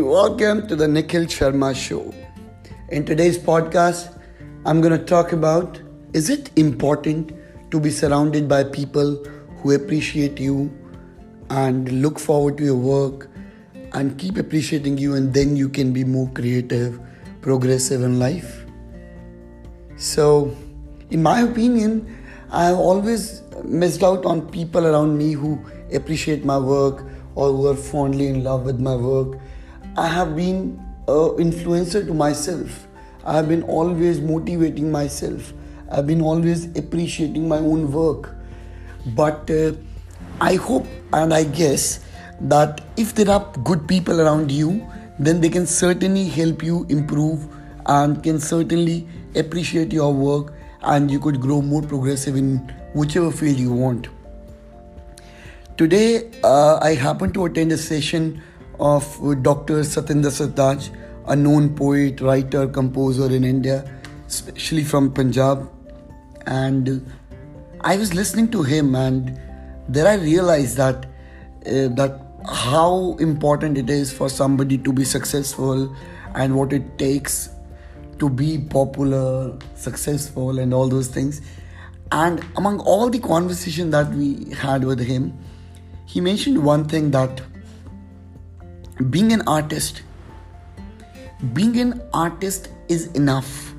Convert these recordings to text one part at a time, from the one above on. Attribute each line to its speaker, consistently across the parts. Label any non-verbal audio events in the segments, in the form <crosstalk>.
Speaker 1: Welcome to the Nikhil Sharma Show. In today's podcast, I'm going to talk about is it important to be surrounded by people who appreciate you and look forward to your work and keep appreciating you, and then you can be more creative, progressive in life? So, in my opinion, I have always missed out on people around me who appreciate my work or who are fondly in love with my work. I have been an influencer to myself. I have been always motivating myself. I've been always appreciating my own work. But uh, I hope and I guess that if there are good people around you, then they can certainly help you improve and can certainly appreciate your work and you could grow more progressive in whichever field you want. Today, uh, I happened to attend a session of Dr. Satinder Sartaaj, a known poet, writer, composer in India, especially from Punjab. And I was listening to him, and there I realized that uh, that how important it is for somebody to be successful and what it takes to be popular, successful, and all those things. And among all the conversation that we had with him, he mentioned one thing that being an artist, being an artist is enough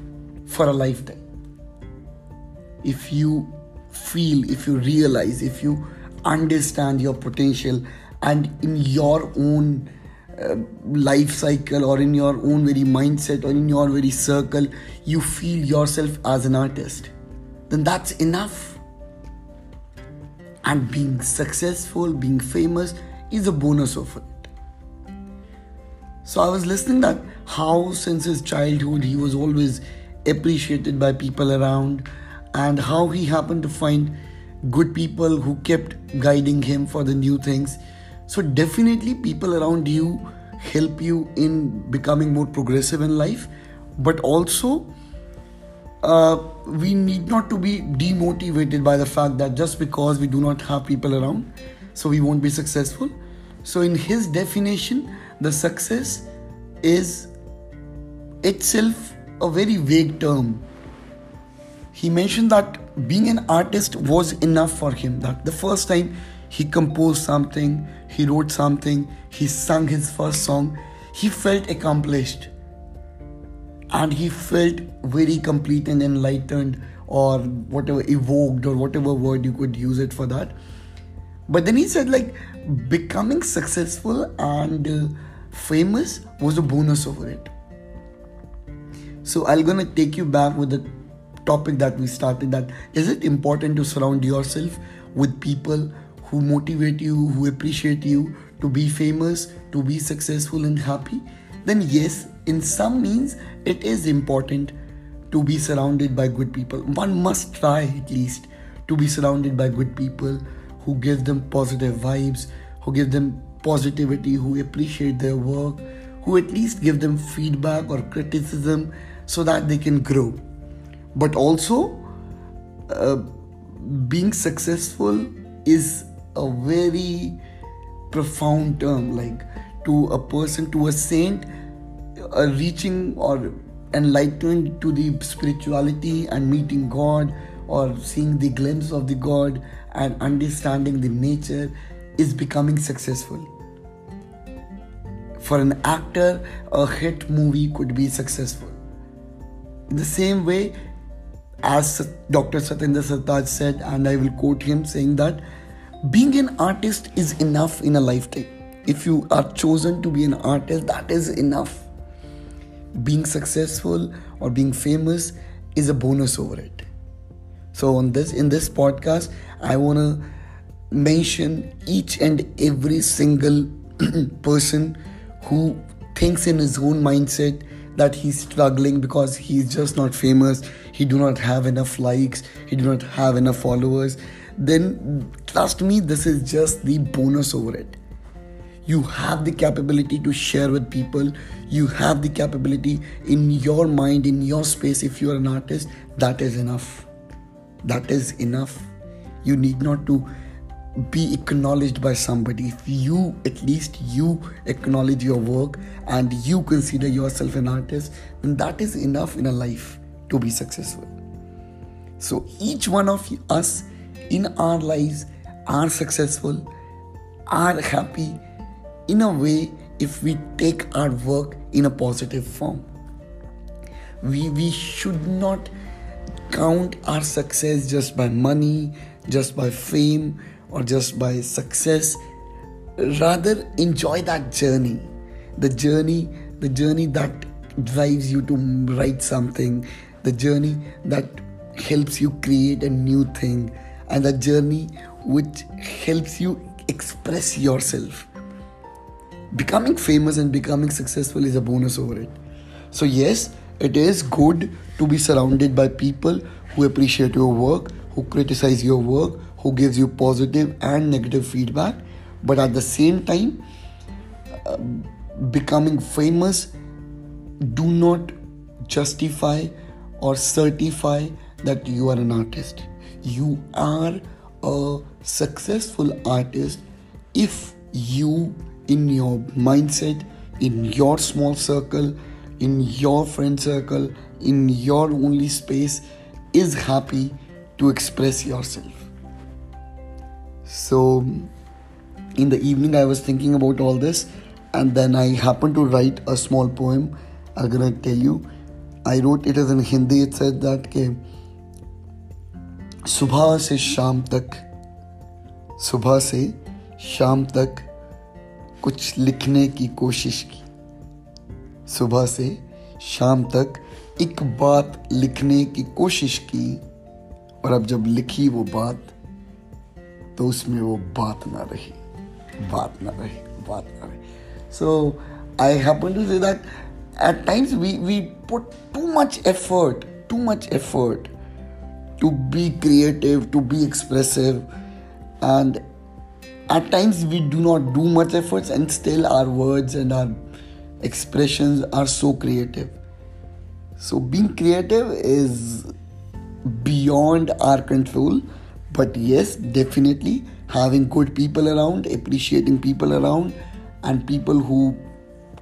Speaker 1: for a lifetime. If you feel, if you realize, if you understand your potential, and in your own uh, life cycle or in your own very mindset or in your very circle, you feel yourself as an artist, then that's enough. And being successful, being famous is a bonus of it. So I was listening that how since his childhood he was always appreciated by people around and how he happened to find good people who kept guiding him for the new things. So definitely people around you help you in becoming more progressive in life, but also uh, we need not to be demotivated by the fact that just because we do not have people around, so we won't be successful. So in his definition, the success is itself a very vague term. He mentioned that being an artist was enough for him. That the first time he composed something, he wrote something, he sang his first song, he felt accomplished. And he felt very complete and enlightened, or whatever, evoked, or whatever word you could use it for that. But then he said, like, becoming successful and uh, famous was a bonus over it. So I'm gonna take you back with the topic that we started that is it important to surround yourself with people who motivate you, who appreciate you to be famous, to be successful and happy? Then yes, in some means it is important to be surrounded by good people. One must try at least to be surrounded by good people who give them positive vibes, who give them positivity, who appreciate their work, who at least give them feedback or criticism so that they can grow. But also, uh, being successful is a very profound term. Like to a person, to a saint, uh, reaching or enlightenment to the spirituality and meeting God or seeing the glimpse of the God and understanding the nature is becoming successful. For an actor, a hit movie could be successful. In the same way, as Dr. Satinder Sartaaj said, and I will quote him saying that being an artist is enough in a lifetime. If you are chosen to be an artist, that is enough. Being successful or being famous is a bonus over it. So on this in this podcast, I want to mention each and every single <clears throat> person who thinks in his own mindset that he's struggling because he's just not famous he do not have enough likes he do not have enough followers. Then trust me this is just the bonus over it. You have the capability to share with people. You have the capability in your mind in your space if you are an artist that is enough that is enough. You need not to be acknowledged by somebody. If you at least you acknowledge your work and you consider yourself an artist then that is enough in a life to be successful. So each one of us in our lives are successful are happy in a way if we take our work in a positive form. We we should not count our success just by money just by fame or just by success. Rather enjoy that journey. The journey the journey that drives you to write something. The journey that helps you create a new thing. And the journey which helps you express yourself. Becoming famous and becoming successful is a bonus over it. So yes it is good to be surrounded by people who appreciate your work who criticize your work who gives you positive and negative feedback but at the same time uh, becoming famous do not justify or certify that you are an artist. You are a successful artist if you in your mindset in your small circle in your friend circle in your only space is happy to express yourself so, in the evening, I was thinking about all this, and then I happened to write a small poem. I'm gonna tell you. I wrote it as in Hindi. It said that के सुबह से शाम तक सुबह से शाम तक कुछ लिखने की कोशिश की सुबह से शाम तक एक बात लिखने की कोशिश की और अब जब लिखी वो बात तो उसमें वो बात ना रही, बात ना रही, बात ना रही। So I happen to say that at times we we put too much effort too much effort to be creative to be expressive and at times we do not do much efforts and still our words and our expressions are so creative. So being creative is beyond our control but yes definitely having good people around appreciating people around and people who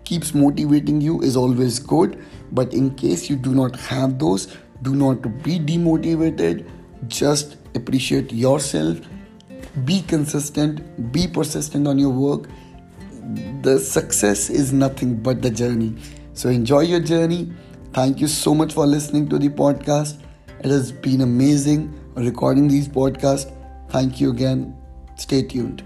Speaker 1: keeps motivating you is always good. But in case you do not have those do not be demotivated. Just appreciate yourself. Be consistent. Be persistent on your work the success is nothing but the journey so enjoy your journey thank you so much for listening to the podcast it has been amazing recording these podcasts. Thank you again. Stay tuned.